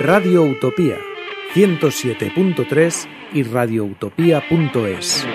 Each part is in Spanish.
Radio Utopía 107.3 y radioutopía.es.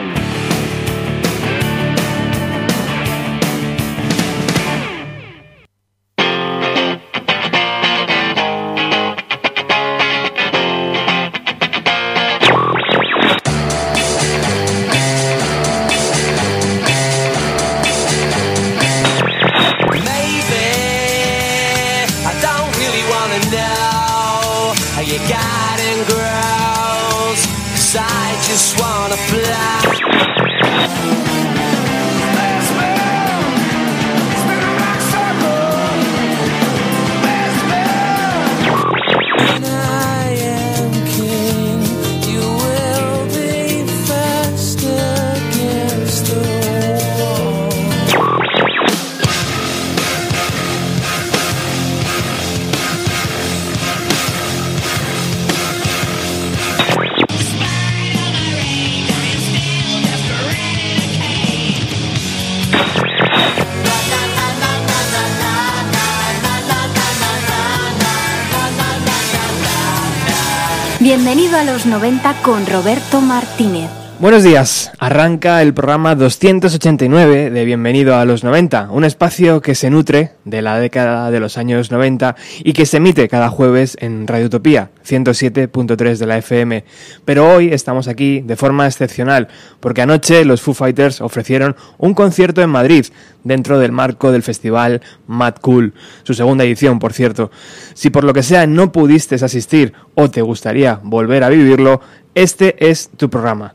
con Roberto Martínez. Buenos días, arranca el programa 289 de Bienvenido a los 90, un espacio que se nutre de la década de los años 90 y que se emite cada jueves en Radio Utopía 107.3 de la FM. Pero hoy estamos aquí de forma excepcional, porque anoche los Foo Fighters ofrecieron un concierto en Madrid, dentro del marco del festival Mad Cool, su segunda edición, por cierto. Si por lo que sea no pudiste asistir o te gustaría volver a vivirlo, este es tu programa.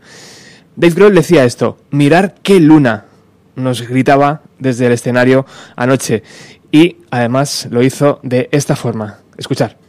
Dave Grohl decía esto, mirar qué luna, nos gritaba desde el escenario anoche y además lo hizo de esta forma. Escuchar.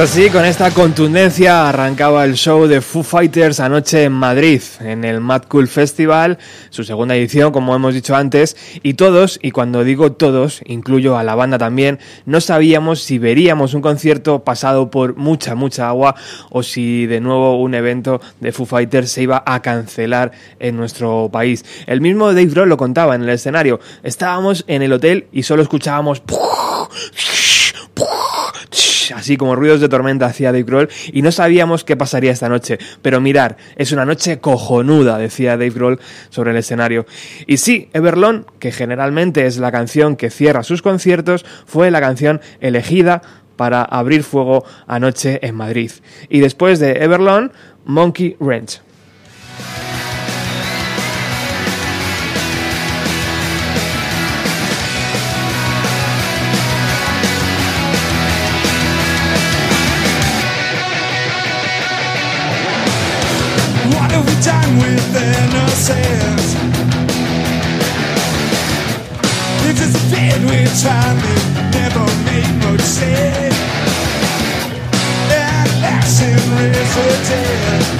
Pues así, con esta contundencia, arrancaba el show de Foo Fighters anoche en Madrid, en el Mad Cool Festival, su segunda edición, como hemos dicho antes, y todos, y cuando digo todos, incluyo a la banda también, no sabíamos si veríamos un concierto pasado por mucha, mucha agua, o si de nuevo un evento de Foo Fighters se iba a cancelar en nuestro país. El mismo Dave Grohl lo contaba en el escenario. Estábamos en el hotel y solo escuchábamos así como ruidos de tormenta hacía Dave Grohl, y no sabíamos qué pasaría esta noche. Pero mirar, es una noche cojonuda, decía Dave Grohl sobre el escenario. Y sí, Everlong, que generalmente es la canción que cierra sus conciertos, fue la canción elegida para abrir fuego anoche en Madrid. Y después de Everlong, Monkey Ranch. Done with innocence. It disappeared with time, it never made much sense. At last, resided.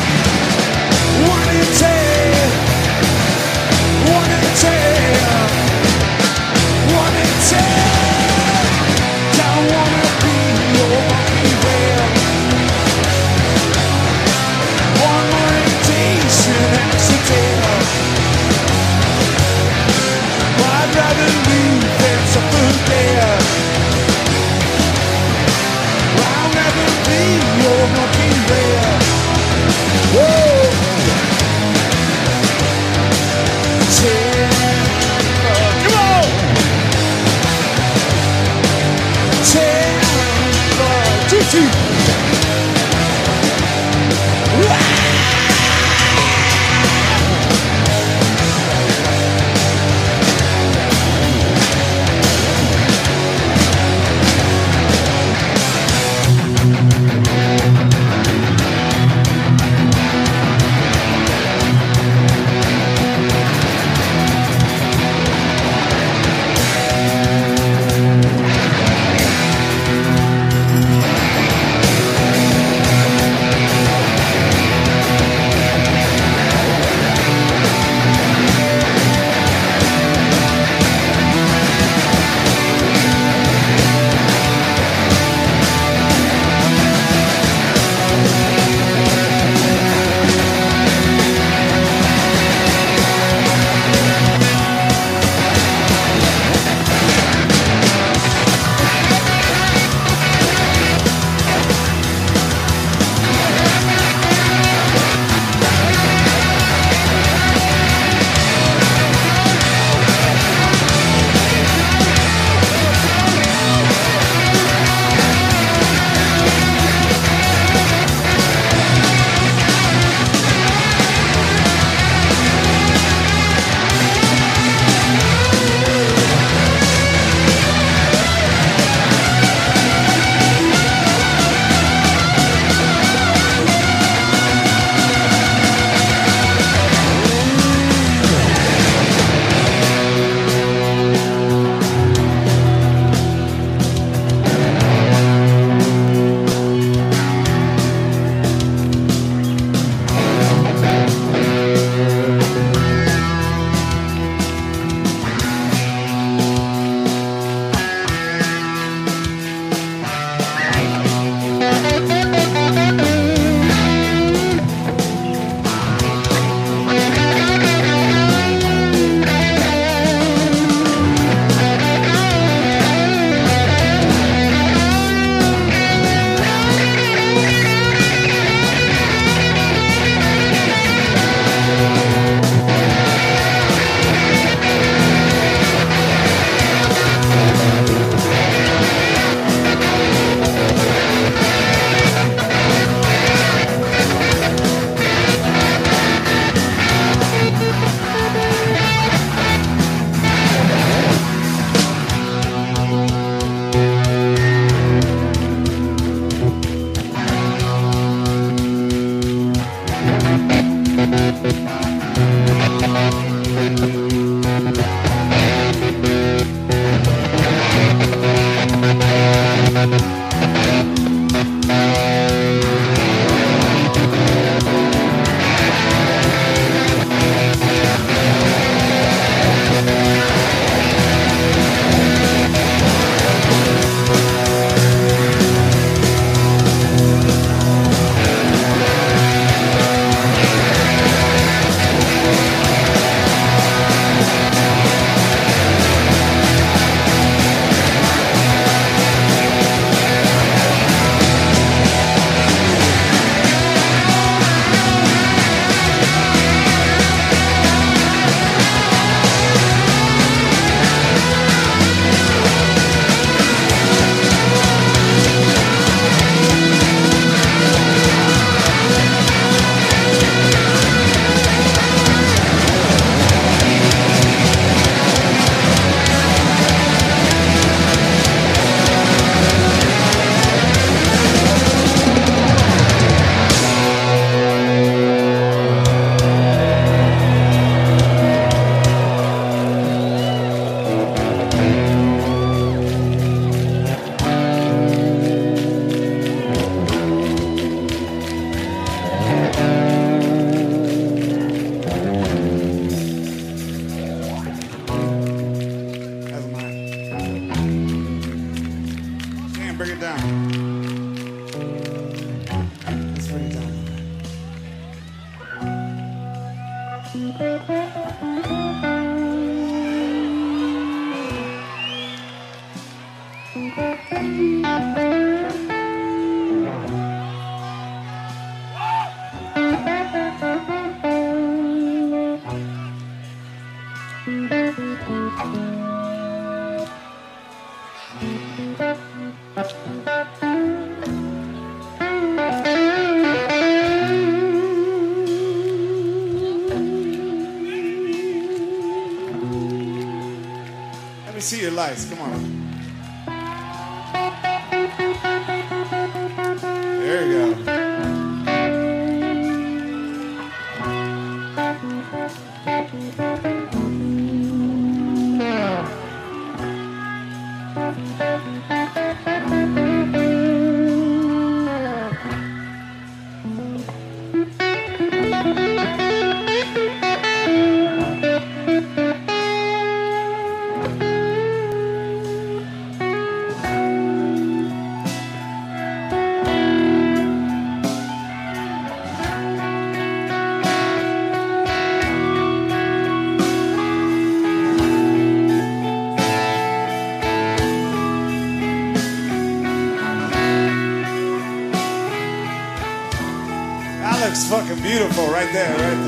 beautiful right there, right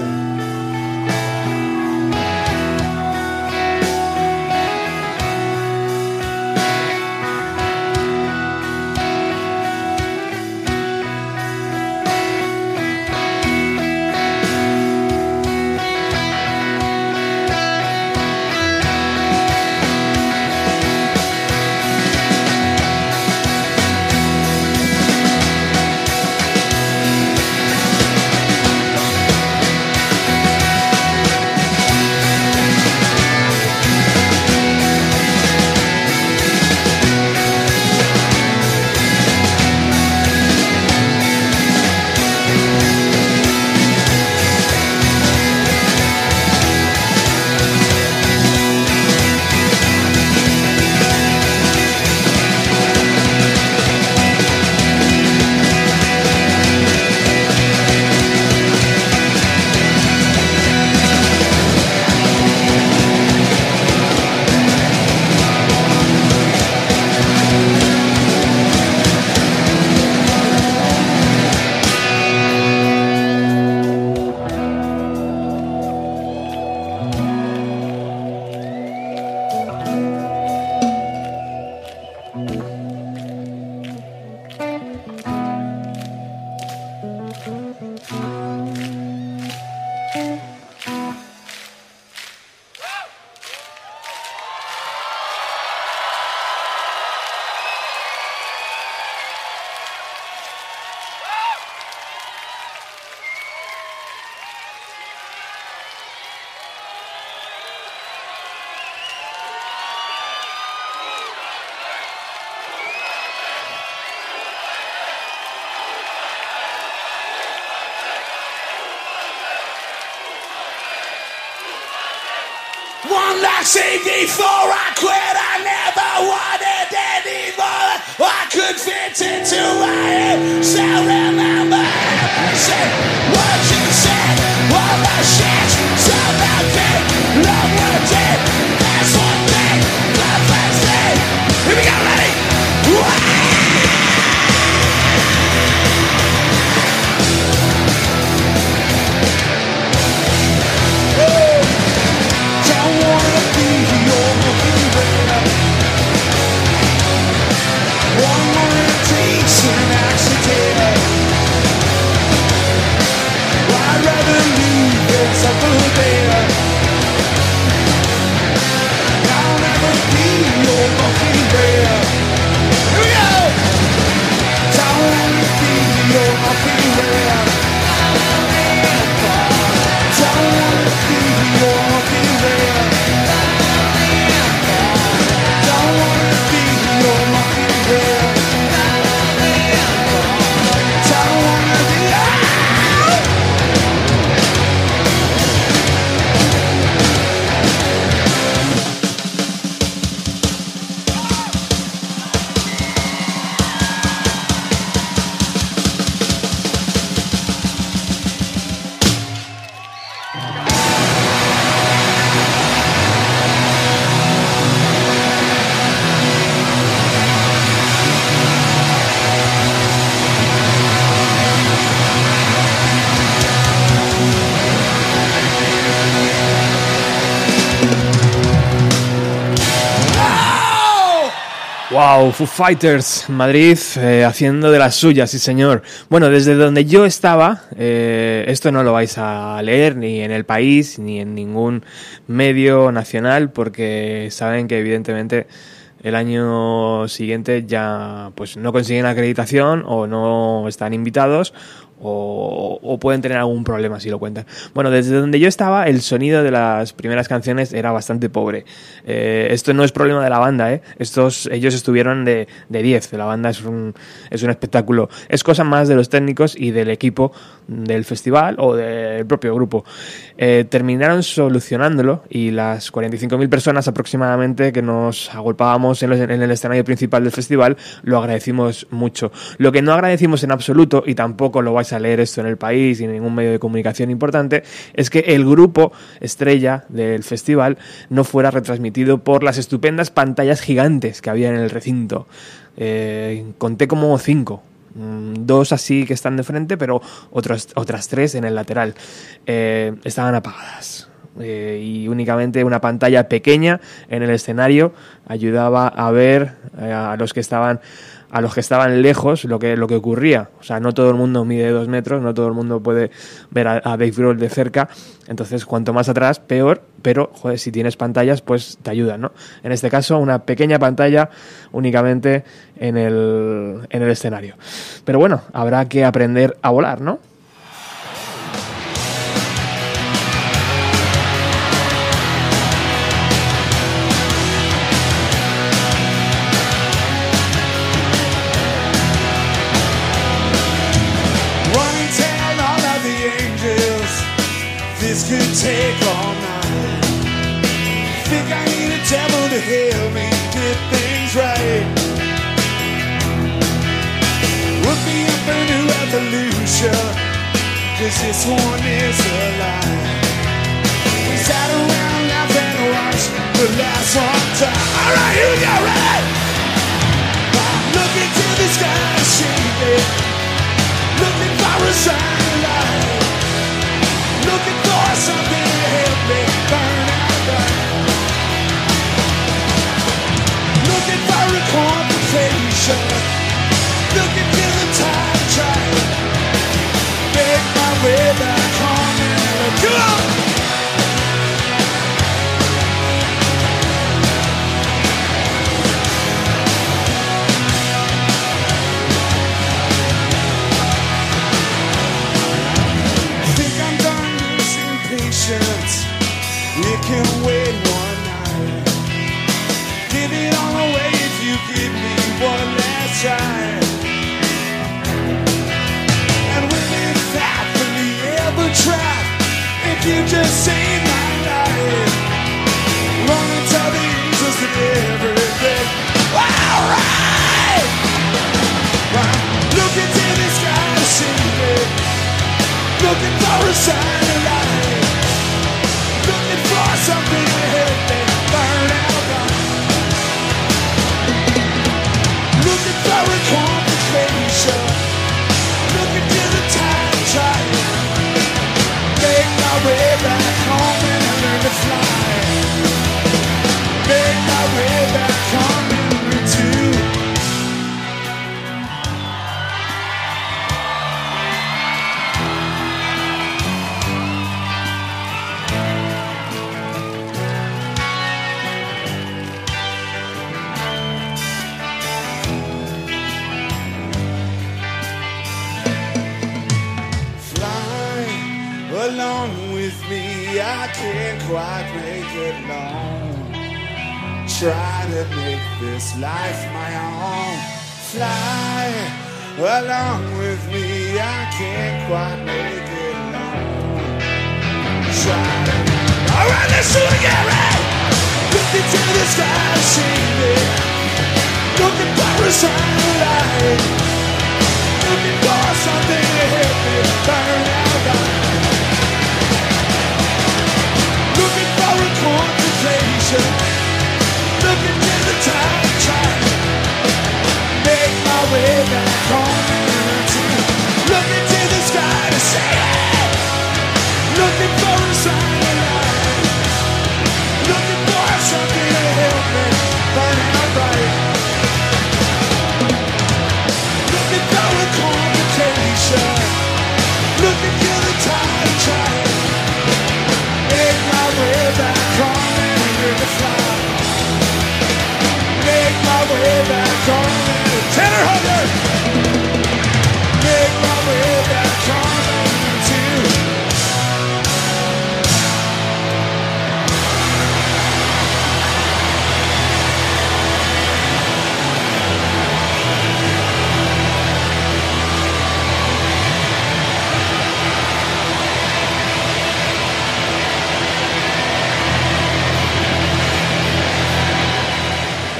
Foo Fighters, Madrid, eh, haciendo de las suyas, sí señor. Bueno, desde donde yo estaba, eh, esto no lo vais a leer ni en el país ni en ningún medio nacional, porque saben que evidentemente el año siguiente ya pues no consiguen acreditación o no están invitados o, o, pueden tener algún problema si lo cuentan. Bueno, desde donde yo estaba, el sonido de las primeras canciones era bastante pobre. Eh, esto no es problema de la banda, ¿eh? Estos, ellos estuvieron de, de 10. La banda es un, es un espectáculo. Es cosa más de los técnicos y del equipo del festival o del propio grupo. Eh, terminaron solucionándolo y las 45.000 personas aproximadamente que nos agolpábamos en, el escenario principal del festival lo agradecimos mucho. Lo que no agradecimos en absoluto, y tampoco lo vais a leer esto en el país y en ningún medio de comunicación importante, es que el grupo estrella del festival no fuera retransmitido por las estupendas pantallas gigantes que había en el recinto. Eh, conté como cinco, dos así que están de frente, pero otras, otras tres en el lateral. Eh, estaban apagadas. Eh, y únicamente una pantalla pequeña en el escenario ayudaba a ver eh, a los que estaban a los que estaban lejos lo que, lo que ocurría. O sea, no todo el mundo mide dos metros, no todo el mundo puede ver a, a Dave Grohl de cerca. Entonces, cuanto más atrás, peor. Pero, joder, si tienes pantallas, pues te ayudan, ¿no? En este caso, una pequeña pantalla únicamente en el, en el escenario. Pero bueno, habrá que aprender a volar, ¿no? Cause this one is a lie. We sat around laughing and watched the last one die. Alright, you get ready. Look into the sky, shake it. Looking for a sign of life. Looking for something to help me burn out right. Looking for a compensation.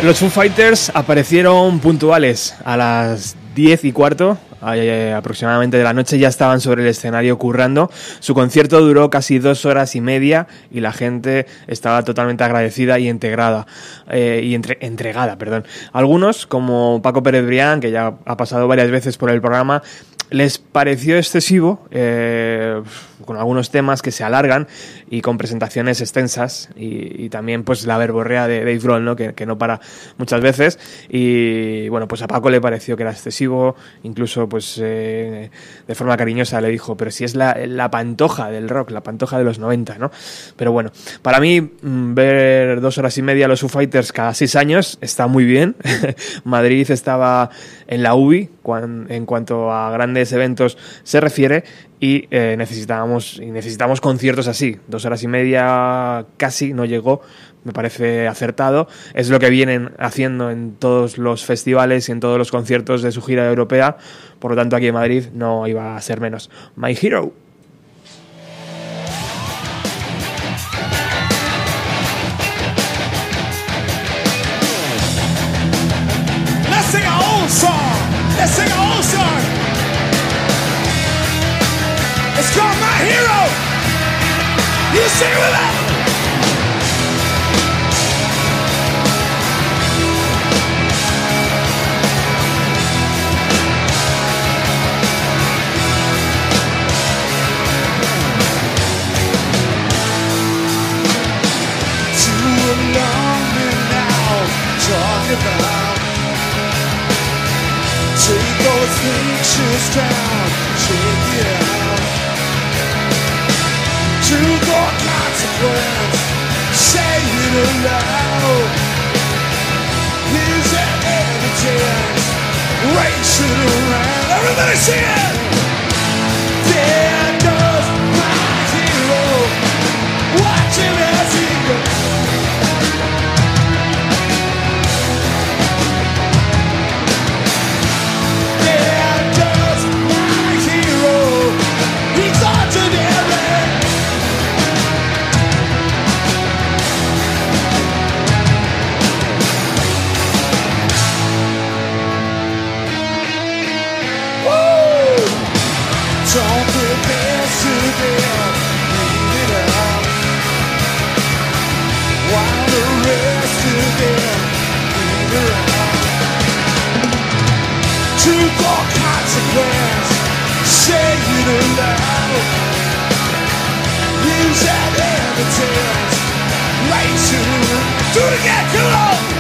Los Foo Fighters aparecieron puntuales a las 10 y cuarto, aproximadamente de la noche, ya estaban sobre el escenario currando. Su concierto duró casi dos horas y media y la gente estaba totalmente agradecida y integrada, eh, y entre- entregada, perdón. Algunos, como Paco Pérez Brián, que ya ha pasado varias veces por el programa, les pareció excesivo, eh, con algunos temas que se alargan y con presentaciones extensas y, también pues la verborrea de Dave Grohl, ¿no? Que, que no para muchas veces y bueno, pues a Paco le pareció que era excesivo, incluso pues eh, de forma cariñosa le dijo, pero si es la, la pantoja del rock, la pantoja de los 90, ¿no? Pero bueno, para mí mm, ver dos horas y media los Foo Fighters cada seis años está muy bien. Madrid estaba en la UBI en cuanto a grandes eventos se refiere y eh, necesitábamos y necesitamos conciertos así. Dos horas y media casi no llegó me parece acertado. Es lo que vienen haciendo en todos los festivales y en todos los conciertos de su gira europea. Por lo tanto aquí en Madrid no iba a ser menos. My Hero Take those pictures down, check it out. Consequence, say it aloud. Here's that evidence, race it around. Everybody sing it! There to the consequence. Say it aloud. Use that evidence. Right to do it again. Come on.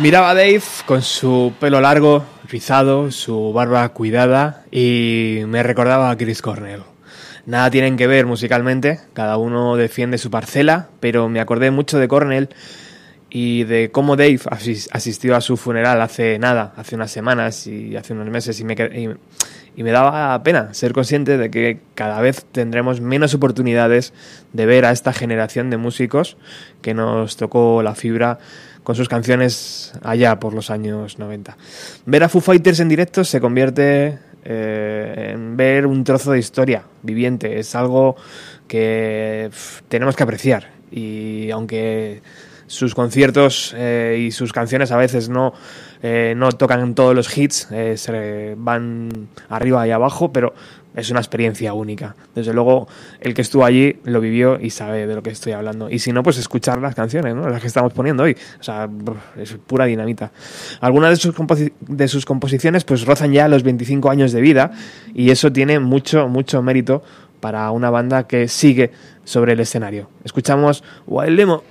Miraba a Dave con su pelo largo, rizado, su barba cuidada y me recordaba a Chris Cornell. Nada tienen que ver musicalmente, cada uno defiende su parcela, pero me acordé mucho de Cornell y de cómo Dave asis- asistió a su funeral hace nada, hace unas semanas y hace unos meses y me, y, y me daba pena ser consciente de que cada vez tendremos menos oportunidades de ver a esta generación de músicos que nos tocó la fibra con sus canciones allá por los años 90. Ver a Foo Fighters en directo se convierte eh, en ver un trozo de historia viviente, es algo que tenemos que apreciar y aunque sus conciertos eh, y sus canciones a veces no, eh, no tocan todos los hits, se van arriba y abajo, pero es una experiencia única. Desde luego, el que estuvo allí lo vivió y sabe de lo que estoy hablando. Y si no, pues escuchar las canciones, ¿no? las que estamos poniendo hoy. O sea, es pura dinamita. Algunas de sus, de sus composiciones pues rozan ya los 25 años de vida y eso tiene mucho, mucho mérito para una banda que sigue sobre el escenario. Escuchamos Wild Limo.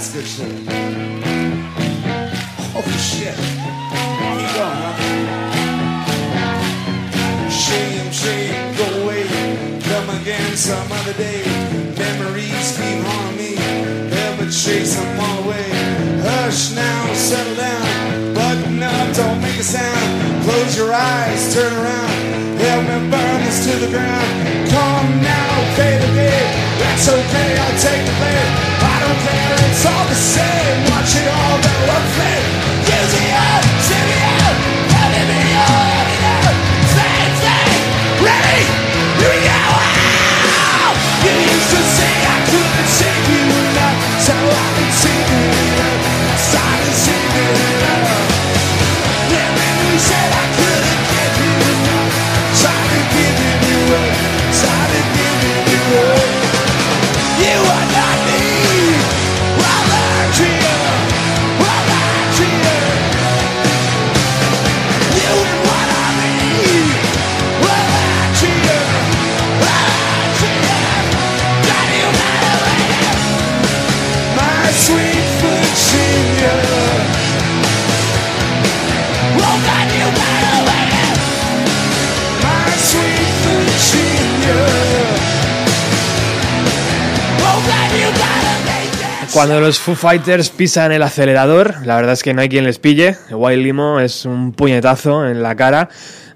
That's shit. Holy shit. Keep going, huh? Shame, shame, go away. Come again some other day. Memories keep haunting me. Ever chase them all away. Hush now, settle down. Button up, don't make a sound. Close your eyes, turn around. Help me burn this to the ground. Come now, fade away. That's okay, I'll take the blame. I don't care, it's all the same. Watch it all go unflame. Using it, sitting it, having me all having ready? Here we go! You used to say. Cuando los Foo Fighters pisan el acelerador, la verdad es que no hay quien les pille. Wild Limo es un puñetazo en la cara.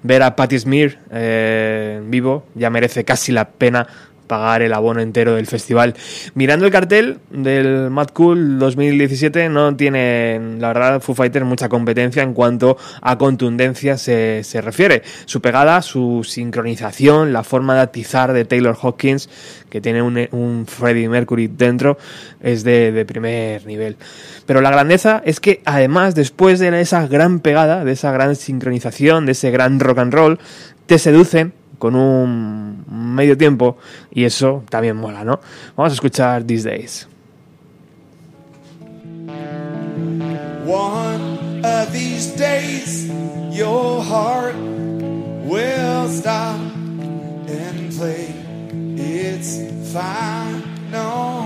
Ver a Patti Smear eh, vivo ya merece casi la pena pagar el abono entero del festival. Mirando el cartel del Mad Cool 2017 no tiene, la verdad, Foo Fighters mucha competencia en cuanto a contundencia se, se refiere. Su pegada, su sincronización, la forma de atizar de Taylor Hawkins, que tiene un, un Freddie Mercury dentro, es de, de primer nivel. Pero la grandeza es que además, después de esa gran pegada, de esa gran sincronización, de ese gran rock and roll, te seducen con un medio tiempo y eso también mola, ¿no? Vamos a escuchar These Days. One of these days, your heart will stop and play its final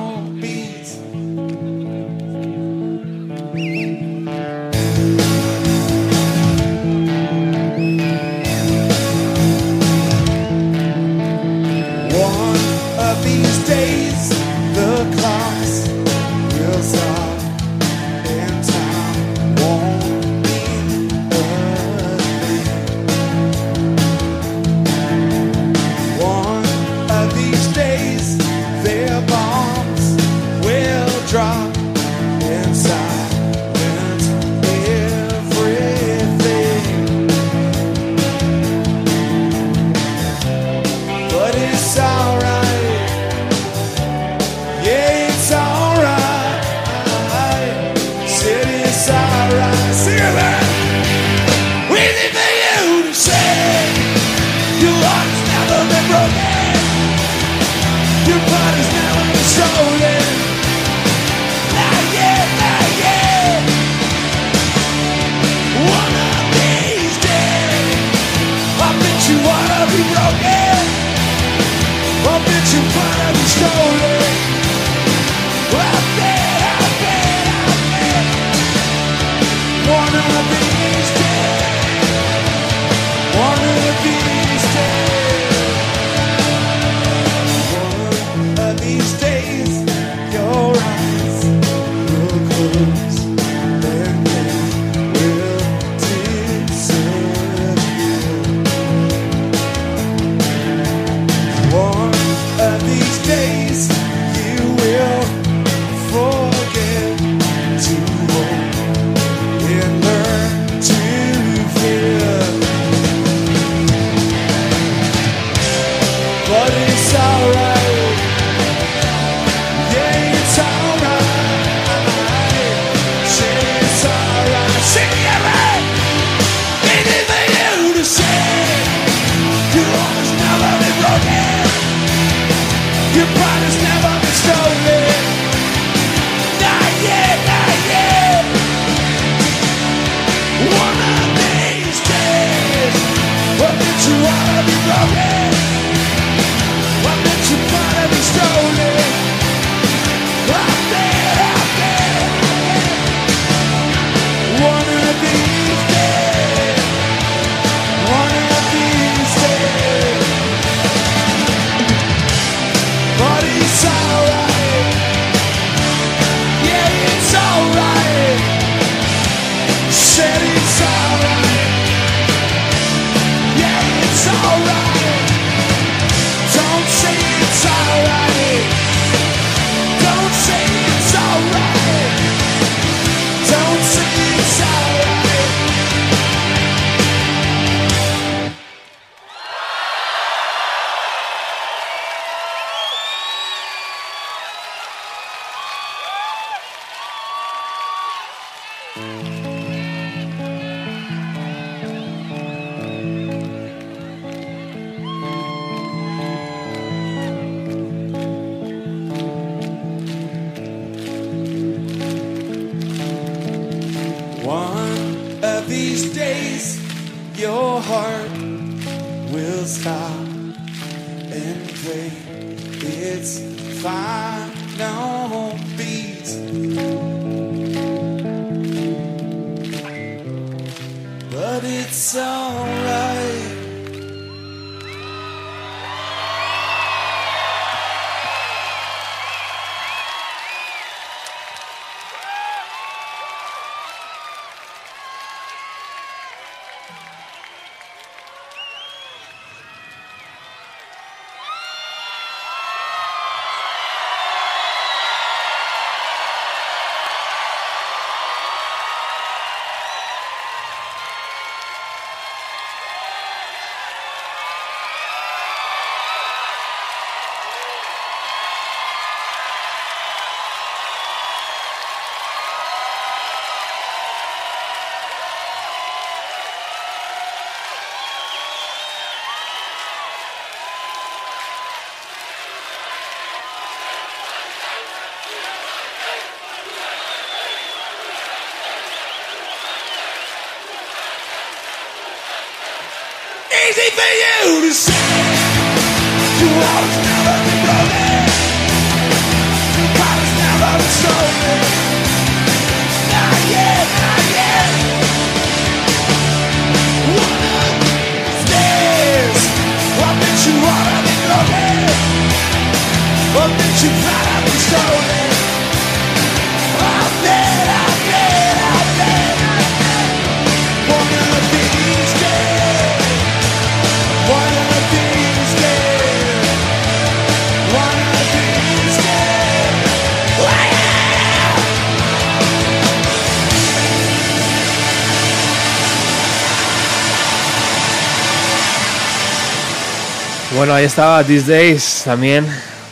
ahí estaba These Days también,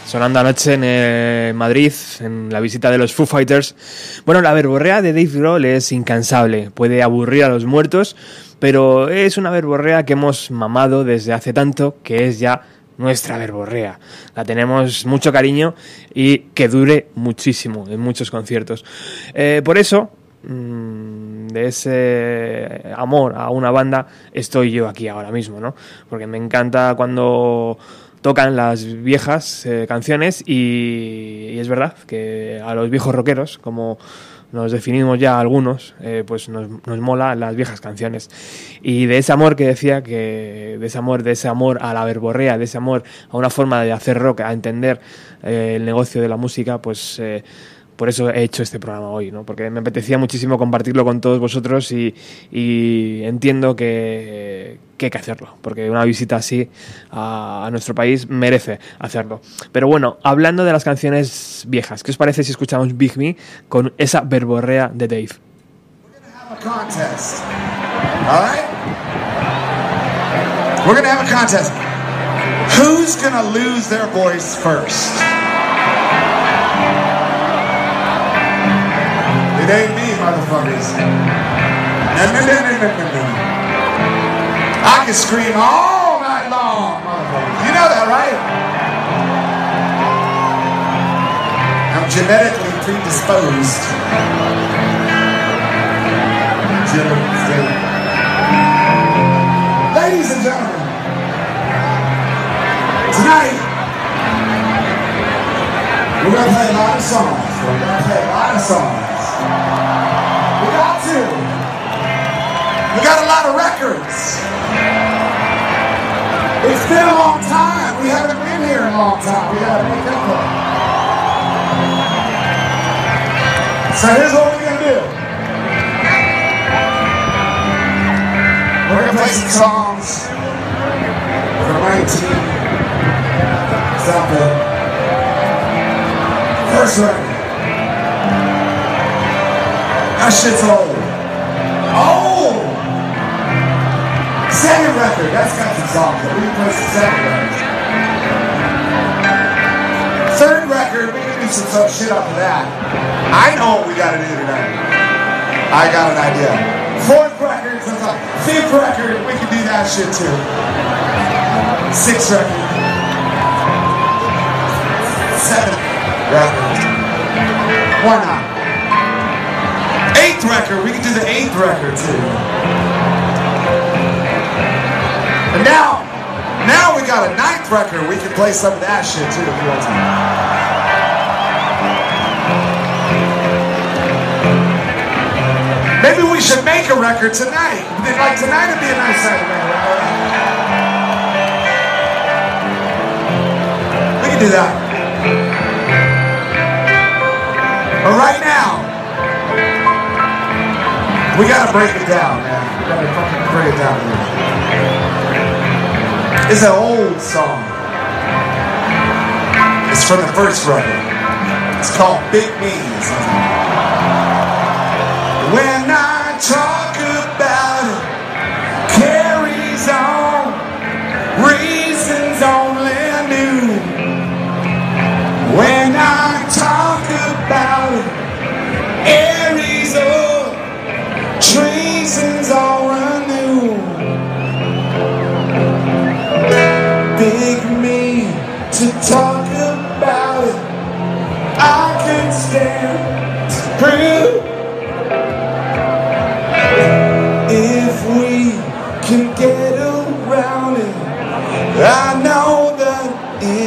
sonando anoche en eh, Madrid, en la visita de los Foo Fighters. Bueno, la verborrea de Dave Grohl es incansable, puede aburrir a los muertos, pero es una verborrea que hemos mamado desde hace tanto que es ya nuestra verborrea. La tenemos mucho cariño y que dure muchísimo en muchos conciertos. Eh, por eso, mm, de ese amor a una banda estoy yo aquí ahora mismo, ¿no? Porque me encanta cuando tocan las viejas eh, canciones y, es verdad que a los viejos rockeros, como nos definimos ya algunos, eh, pues nos, nos mola las viejas canciones. Y de ese amor que decía, que de ese amor, de ese amor a la verborrea, de ese amor a una forma de hacer rock, a entender eh, el negocio de la música, pues eh, por eso he hecho este programa hoy, ¿no? Porque me apetecía muchísimo compartirlo con todos vosotros y, entiendo que, que hay que hacerlo, porque una visita así a, nuestro país merece hacerlo. Pero bueno, hablando de las canciones viejas, ¿qué os parece si escuchamos Big Me con esa verborrea de Dave? We're to have a contest. Who's to lose their voice first? It ain't me, motherfuckers. No, no, no, no, no, no. I can scream all night long, motherfuckers. You know that, right? I'm genetically predisposed. Ladies and gentlemen, tonight we're gonna play a lot of songs. We're gonna play a lot of songs. We got to. We got a lot of records. It's been a long time. We haven't been here in a long time. We gotta make up it. So here's what we're gonna do. We're gonna play some songs from 19 something. First record. That shit's old. Second record, that's got some songs, but we can play some second records. Third record, we can do some, shit off of that. I know what we gotta do tonight. I got an idea. Fourth record, fifth record, we can do that shit too. Sixth record. Seventh record. Why not? Eighth record, we can do the eighth record too. And now, now we got a ninth record, we can play some of that shit too if you want to. Maybe we should make a record tonight. Like tonight would be a nice night. We can do that. But right now, we gotta break it down, man. We gotta fucking break it down. Here. It's an old song. It's from the first record. It's called Big Me's. When I talk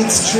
it's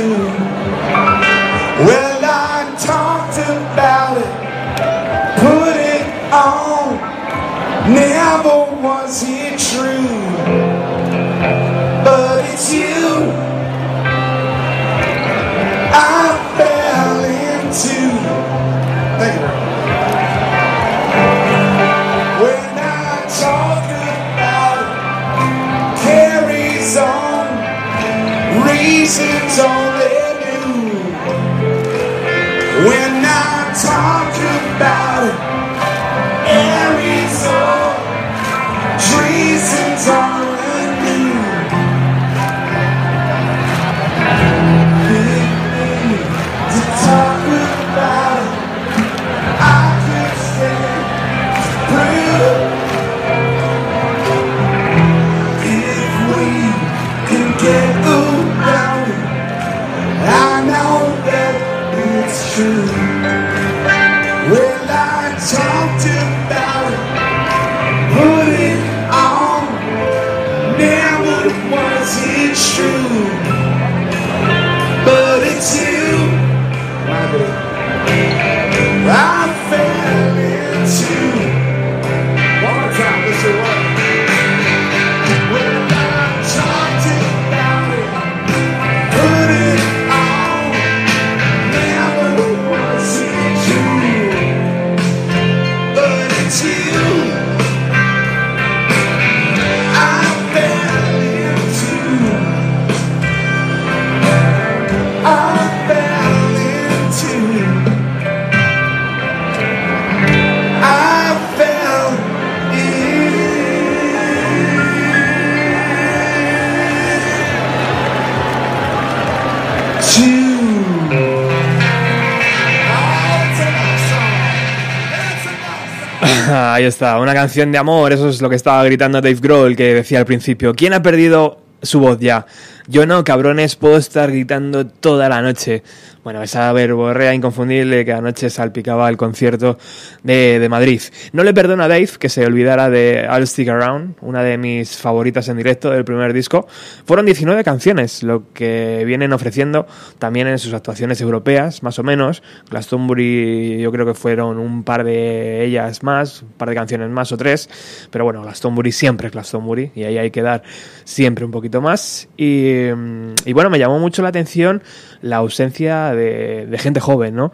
una canción de amor, eso es lo que estaba gritando Dave Grohl, que decía al principio, ¿quién ha perdido su voz ya? Yo no, cabrones, puedo estar gritando toda la noche. Bueno, esa verborrea inconfundible que anoche salpicaba el concierto de, de Madrid. No le perdono a Dave que se olvidara de I'll Stick Around, una de mis favoritas en directo del primer disco. Fueron 19 canciones, lo que vienen ofreciendo también en sus actuaciones europeas, más o menos. Glastonbury yo creo que fueron un par de ellas más, un par de canciones más o tres. Pero bueno, Glastonbury siempre es Glastonbury y ahí hay que dar siempre un poquito más. Y, mm, y bueno, me llamó mucho la atención la ausencia de, gente joven, ¿no?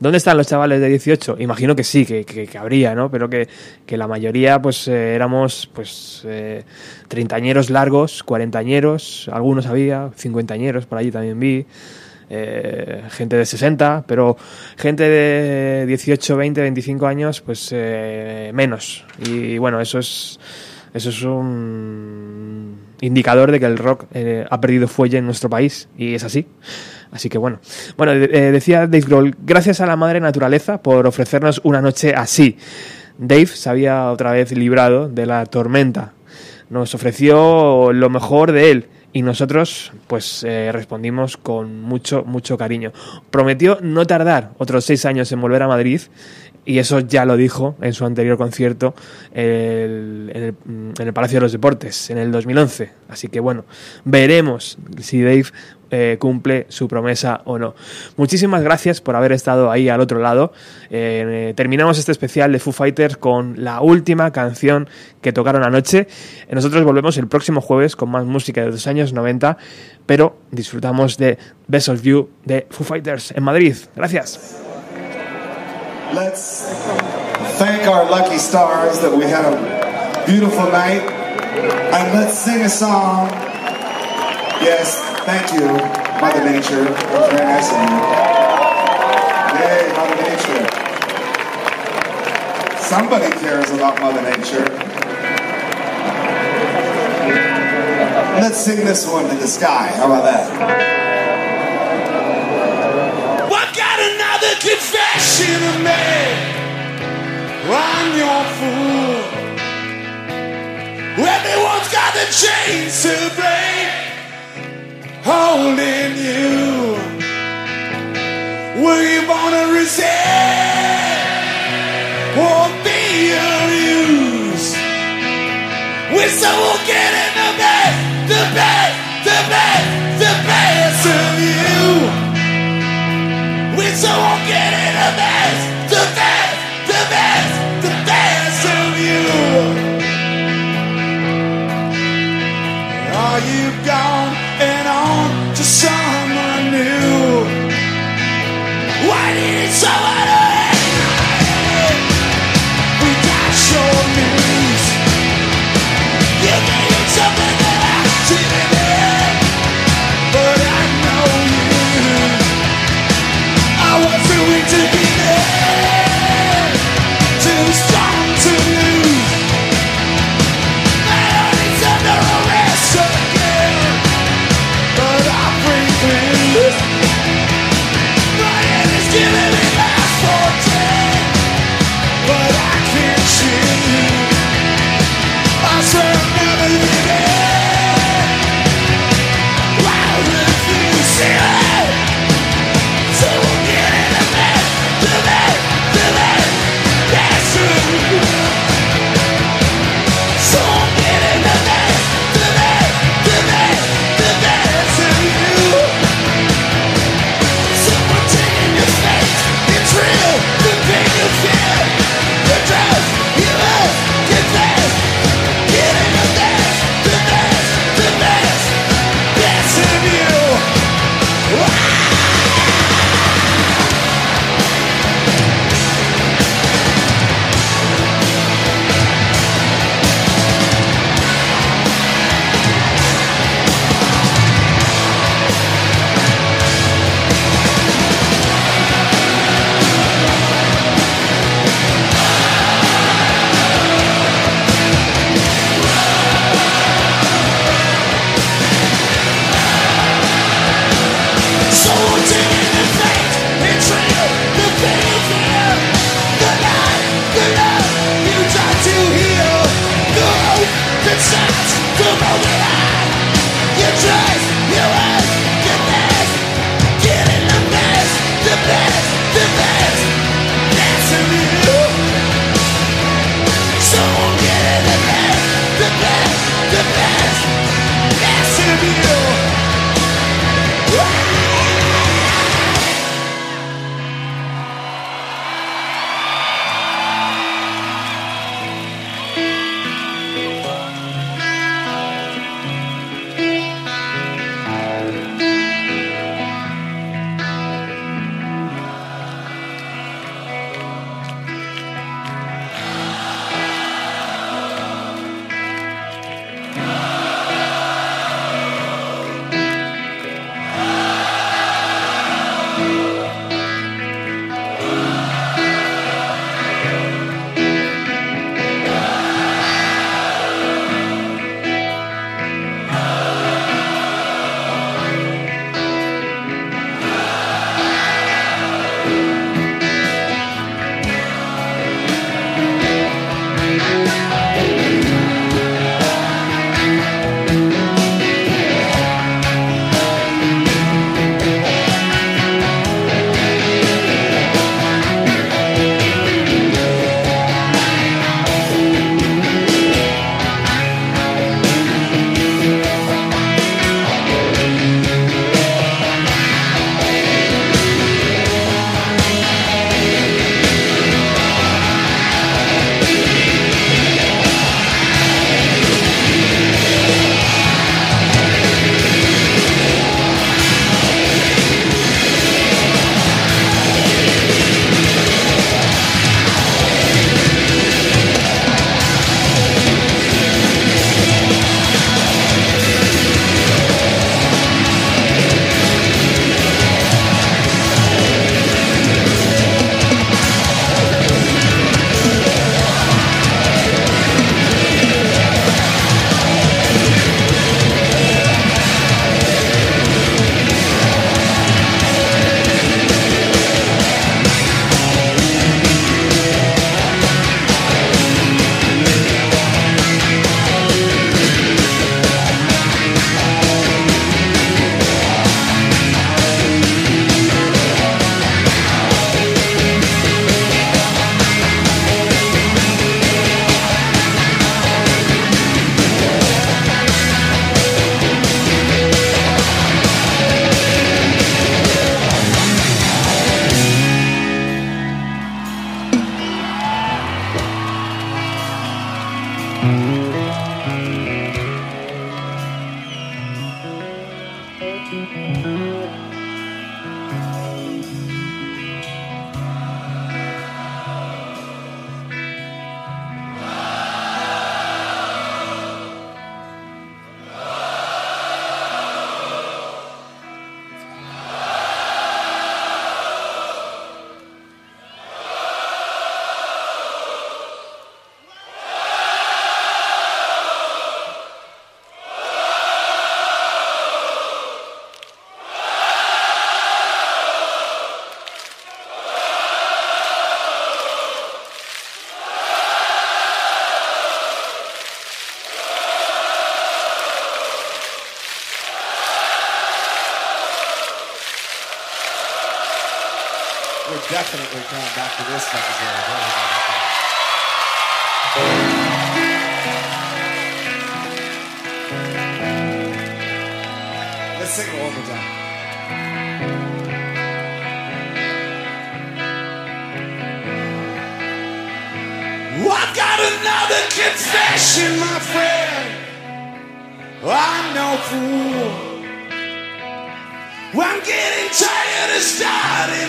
¿Dónde están los chavales de 18? Imagino que sí, que, que, habría, ¿no? Pero que, que la mayoría, pues, eh, éramos, pues, eh, treintañeros largos, cuarentañeros, algunos había, cincuentañeros, por allí también vi, eh, gente de 60, pero gente de 18, 20, 25 años, pues, eh, menos. Y, bueno, eso es, eso es un indicador de que el rock eh, ha perdido fuelle en nuestro país, y es así. Así que bueno. Bueno, eh, decía Dave Grohl, gracias a la madre naturaleza por ofrecernos una noche así. Dave se había otra vez librado de la tormenta. Nos ofreció lo mejor de él y nosotros pues eh, respondimos con mucho, mucho cariño. Prometió no tardar otros seis años en volver a Madrid y eso ya lo dijo en su anterior concierto en, el, en el Palacio de los Deportes en el 2011. Así que bueno, veremos si Dave eh, cumple su promesa o no. Muchísimas gracias por haber estado ahí al otro lado. Eh, terminamos este especial de Foo Fighters con la última canción que tocaron anoche. Eh, Nosotros volvemos el próximo jueves con más música de los años 90, pero disfrutamos de Best of You de Foo Fighters en Madrid. Gracias. And let's sing a song. Yes, thank you, Mother Nature. That's very nice of you. Yay, Mother Nature. Somebody cares about Mother Nature. Let's sing this one to the sky. How about that? What got another confession of me? I'm your fool. Everyone's got the chains to break, holding you. Were you to resist or be abused? We so will coming back to this Let's sing it one more time. I've got another confession, my friend. I'm no fool. I'm getting tired of starting